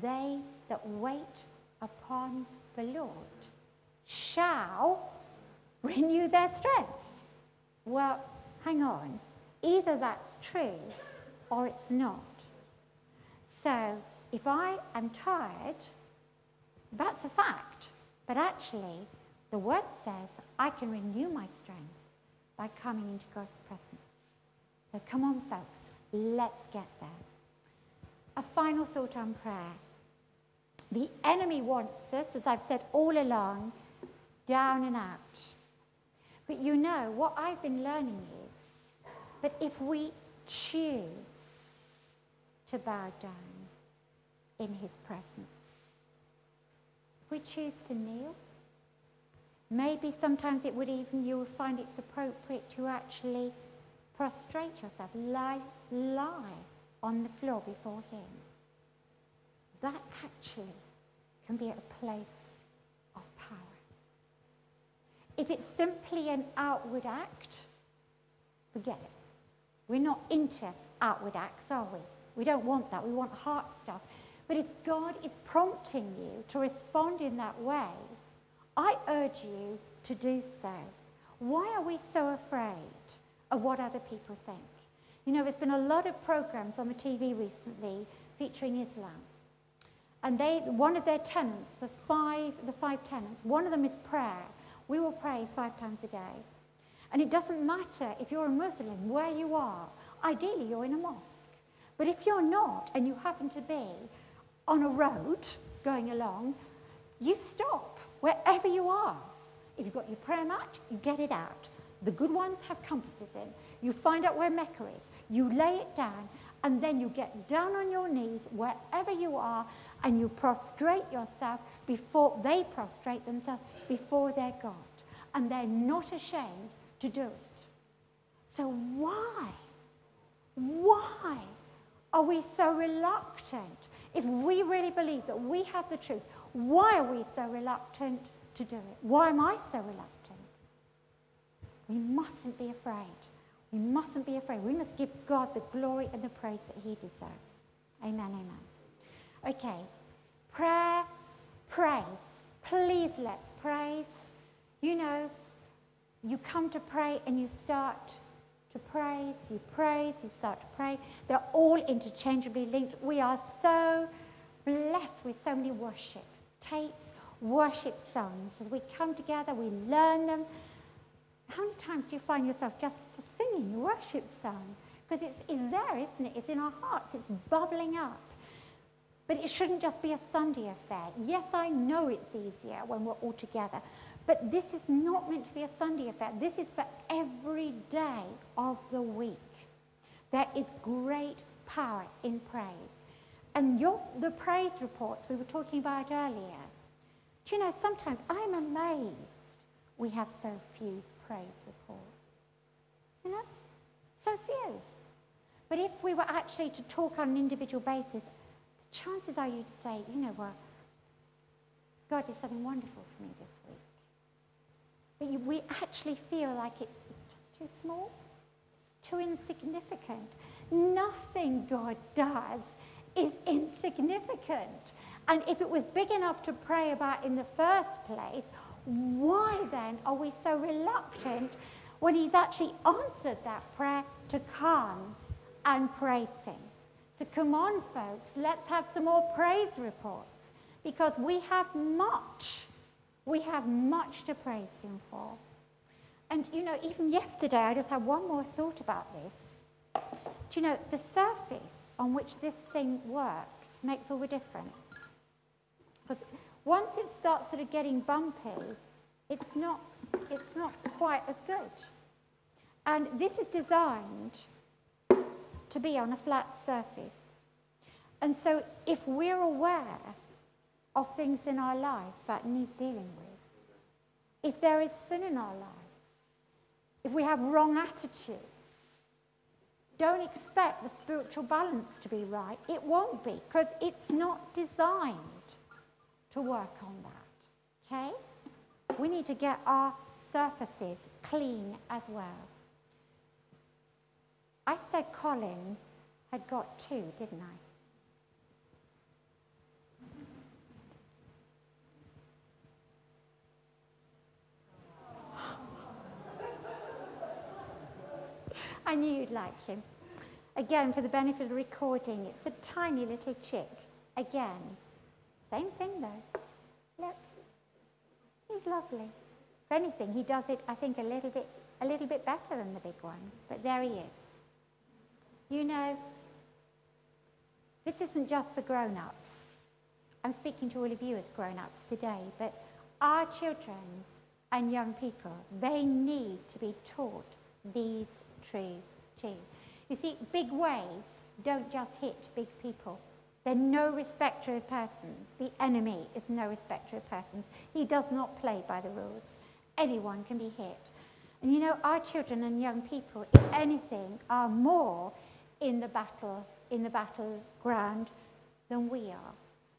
they that wait upon the Lord shall renew their strength. Well, hang on. Either that's true or it's not. So if I am tired, that's a fact. But actually, the word says I can renew my strength by coming into God's presence. So come on, folks, let's get there. A final thought on prayer. The enemy wants us, as I've said all along, down and out. But you know, what I've been learning is that if we choose to bow down in his presence, we choose to kneel, maybe sometimes it would even, you will find it's appropriate to actually prostrate yourself, lie, lie on the floor before him. That actually can be a place. If it's simply an outward act, forget it. We're not into outward acts, are we? We don't want that. We want heart stuff. But if God is prompting you to respond in that way, I urge you to do so. Why are we so afraid of what other people think? You know, there's been a lot of programs on the TV recently featuring Islam. And they, one of their tenets, the five, the five tenets, one of them is prayer. We will pray five times a day. And it doesn't matter if you're a Muslim, where you are. Ideally, you're in a mosque. But if you're not, and you happen to be on a road going along, you stop wherever you are. If you've got your prayer mat, you get it out. The good ones have compasses in. You find out where Mecca is. You lay it down, and then you get down on your knees wherever you are, and you prostrate yourself before they prostrate themselves before their God. And they're not ashamed to do it. So why? Why are we so reluctant? If we really believe that we have the truth, why are we so reluctant to do it? Why am I so reluctant? We mustn't be afraid. We mustn't be afraid. We must give God the glory and the praise that he deserves. Amen, amen. Okay, prayer, praise. Please let's praise. You know, you come to pray and you start to praise, you praise, you start to pray. They're all interchangeably linked. We are so blessed with so many worship tapes, worship songs. As we come together, we learn them. How many times do you find yourself just singing your worship song? Because it's, it's there, isn't it? It's in our hearts, it's bubbling up. But it shouldn't just be a Sunday affair. Yes, I know it's easier when we're all together. But this is not meant to be a Sunday affair. This is for every day of the week. There is great power in praise. And your, the praise reports we were talking about earlier, do you know, sometimes I'm amazed we have so few praise reports. You know, so few. But if we were actually to talk on an individual basis, chances are you'd say, you know what, God did something wonderful for me this week. But you, we actually feel like it's, it's just too small, it's too insignificant. Nothing God does is insignificant. And if it was big enough to pray about in the first place, why then are we so reluctant when he's actually answered that prayer to come and praise him? So come on, folks, let's have some more praise reports because we have much. We have much to praise him for. And, you know, even yesterday, I just had one more thought about this. Do you know, the surface on which this thing works makes all the difference. Because once it starts sort of getting bumpy, it's not, it's not quite as good. And this is designed to be on a flat surface. And so if we're aware of things in our lives that need dealing with, if there is sin in our lives, if we have wrong attitudes, don't expect the spiritual balance to be right. It won't be because it's not designed to work on that. Okay? We need to get our surfaces clean as well. I said Colin had got two, didn't I? I knew you'd like him. Again, for the benefit of the recording, it's a tiny little chick. Again, same thing though. Look, he's lovely. If anything, he does it, I think, a little bit, a little bit better than the big one. But there he is. You know, this isn't just for grown-ups. I'm speaking to all of you as grown ups today, but our children and young people, they need to be taught these truths too. You see, big waves don't just hit big people. They're no respecter of persons. The enemy is no respecter of persons. He does not play by the rules. Anyone can be hit. And you know, our children and young people, if anything, are more in the battle, in the battleground than we are,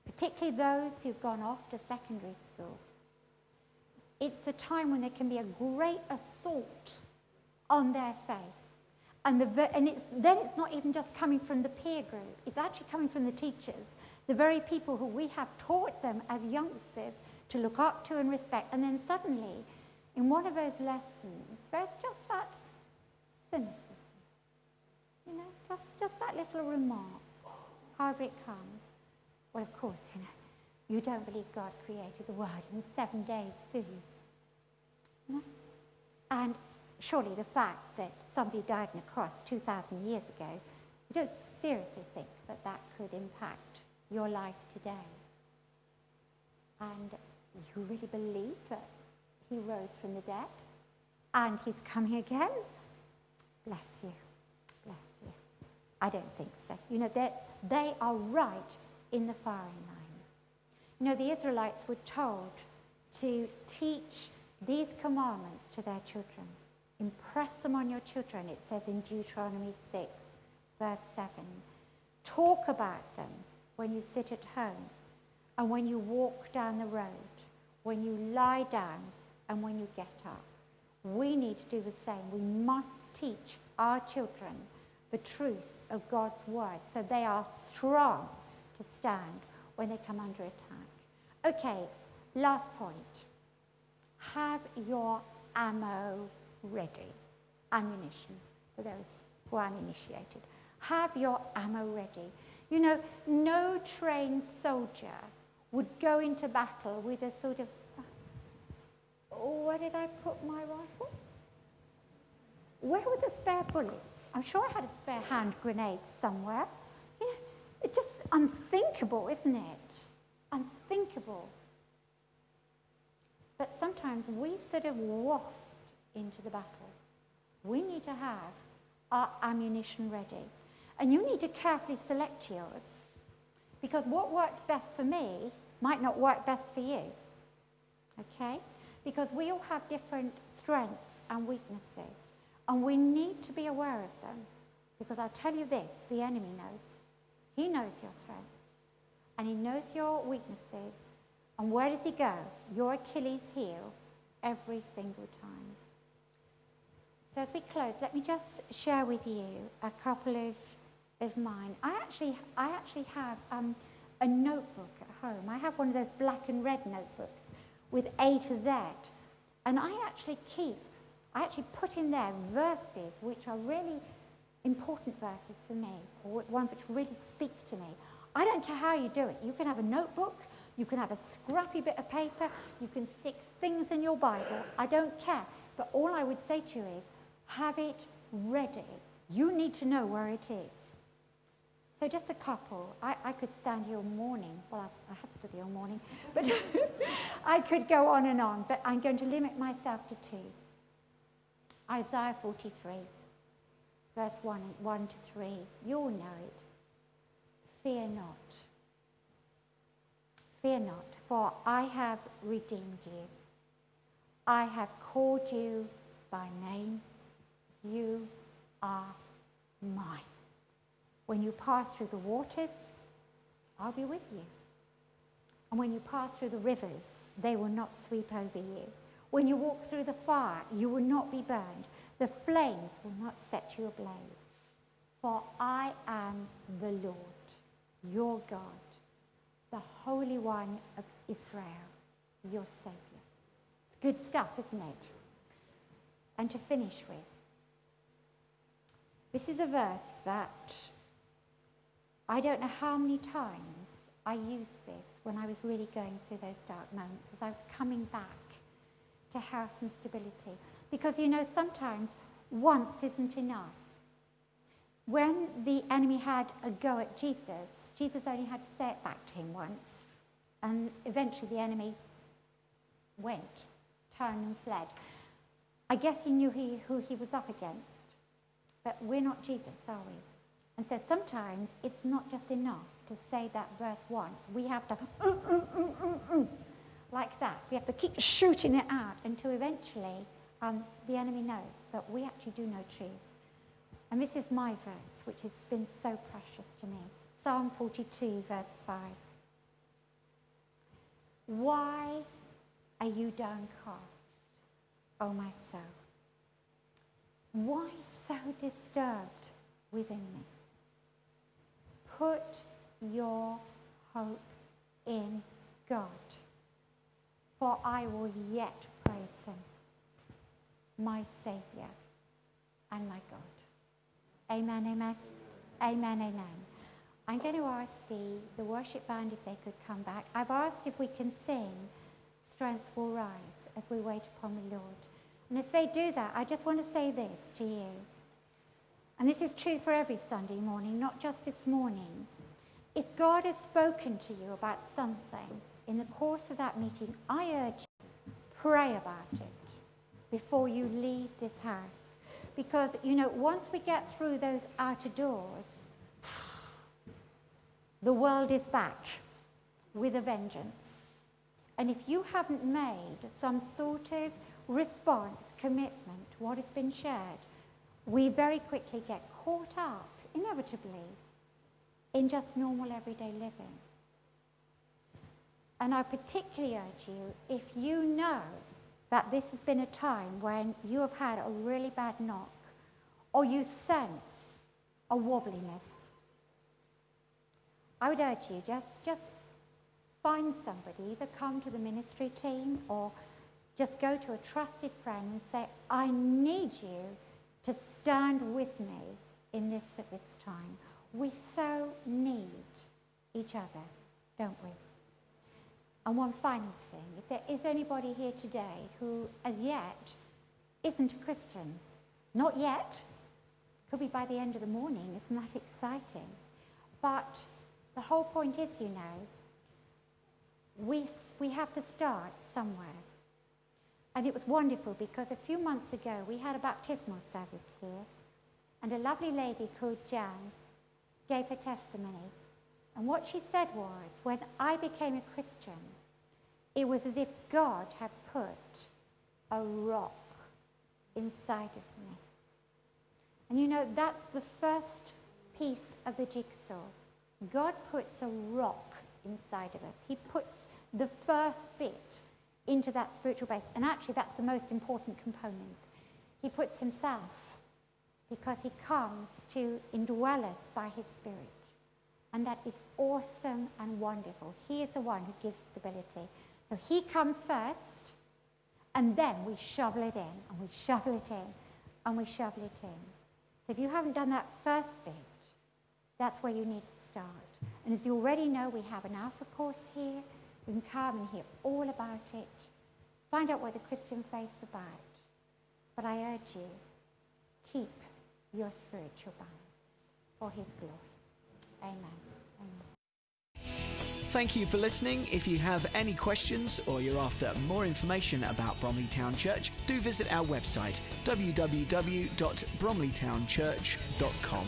particularly those who've gone off to secondary school. It's a time when there can be a great assault on their faith. And, the, and it's, then it's not even just coming from the peer group, it's actually coming from the teachers, the very people who we have taught them as youngsters to look up to and respect. And then suddenly, in one of those lessons, there's just that cynicism. You know, just, just that little remark, however it comes. Well, of course, you know, you don't believe God created the world in seven days, do you? No? And surely the fact that somebody died on a cross 2,000 years ago, you don't seriously think that that could impact your life today. And you really believe that he rose from the dead and he's coming again? Bless you. I don't think so. You know, that they are right in the firing line. You know, the Israelites were told to teach these commandments to their children. Impress them on your children, it says in Deuteronomy 6, verse 7. Talk about them when you sit at home and when you walk down the road, when you lie down and when you get up. We need to do the same. We must teach our children the truth of God's word so they are strong to stand when they come under attack. Okay, last point. Have your ammo ready. Ammunition, for those who are uninitiated. Have your ammo ready. You know, no trained soldier would go into battle with a sort of, oh, where did I put my rifle? Where were the spare bullets? I'm sure I had a spare hand grenade somewhere. It's just unthinkable, isn't it? Unthinkable. But sometimes we sort of waft into the battle. We need to have our ammunition ready. And you need to carefully select yours. Because what works best for me might not work best for you. Okay? Because we all have different strengths and weaknesses. And we need to be aware of them. Because I'll tell you this, the enemy knows. He knows your strengths. And he knows your weaknesses. And where does he go? Your Achilles heel every single time. So as we close, let me just share with you a couple of, of mine. I actually, I actually have um, a notebook at home. I have one of those black and red notebooks with A to Z. And I actually keep, I actually put in there verses which are really important verses for me, or ones which really speak to me. I don't care how you do it. You can have a notebook, you can have a scrappy bit of paper, you can stick things in your Bible. I don't care. But all I would say to you is have it ready. You need to know where it is. So just a couple. I, I could stand here all morning. Well, I, I have to study all morning. But I could go on and on. But I'm going to limit myself to two. Isaiah 43, verse 1, 1 to 3. You all know it. Fear not. Fear not, for I have redeemed you. I have called you by name. You are mine. When you pass through the waters, I'll be with you. And when you pass through the rivers, they will not sweep over you. When you walk through the fire, you will not be burned. The flames will not set you ablaze. For I am the Lord, your God, the Holy One of Israel, your Savior. Good stuff, isn't it? And to finish with, this is a verse that I don't know how many times I used this when I was really going through those dark moments as I was coming back to health and stability. Because, you know, sometimes once isn't enough. When the enemy had a go at Jesus, Jesus only had to say it back to him once. And eventually the enemy went, turned and fled. I guess he knew he, who he was up against. But we're not Jesus, are we? And so sometimes it's not just enough to say that verse once. We have to, mm, mm, mm, like that. We have to keep shooting it out until eventually um, the enemy knows that we actually do know truth. And this is my verse, which has been so precious to me. Psalm 42, verse 5. Why are you downcast, O my soul? Why so disturbed within me? Put your hope in God, for I will yet praise him, my Saviour and my God. Amen, amen, amen, amen. I'm going to ask the, the worship band if they could come back. I've asked if we can sing Strength Will Rise as we wait upon the Lord. And as they do that, I just want to say this to you. And this is true for every Sunday morning, not just this morning. If God has spoken to you about something in the course of that meeting, I urge you, pray about it before you leave this house. Because, you know, once we get through those outer doors, the world is back with a vengeance. And if you haven't made some sort of response, commitment, what has been shared, we very quickly get caught up, inevitably, in just normal everyday living. And I particularly urge you, if you know that this has been a time when you have had a really bad knock, or you sense a wobbliness, I would urge you, just, just find somebody, either come to the ministry team or just go to a trusted friend and say, I need you to stand with me in this at this time. We so need each other, don't we? And one final thing, if there is anybody here today who as yet isn't a Christian, not yet, could be by the end of the morning, isn't that exciting? But the whole point is, you know, we, we have to start somewhere. And it was wonderful because a few months ago we had a baptismal service here, and a lovely lady called Jan gave her testimony. And what she said was, when I became a Christian, it was as if God had put a rock inside of me. And you know, that's the first piece of the jigsaw. God puts a rock inside of us. He puts the first bit into that spiritual base. And actually, that's the most important component. He puts himself because he comes to indwell us by his Spirit. And that is awesome and wonderful. He is the one who gives stability. So he comes first, and then we shovel it in, and we shovel it in, and we shovel it in. So if you haven't done that first bit, that's where you need to start. And as you already know, we have an Alpha course here. You can come and hear all about it. Find out what the Christian faith is about. But I urge you, keep your spiritual balance for his glory. Amen. Thank you for listening. If you have any questions or you're after more information about Bromley Town Church, do visit our website www.bromleytownchurch.com.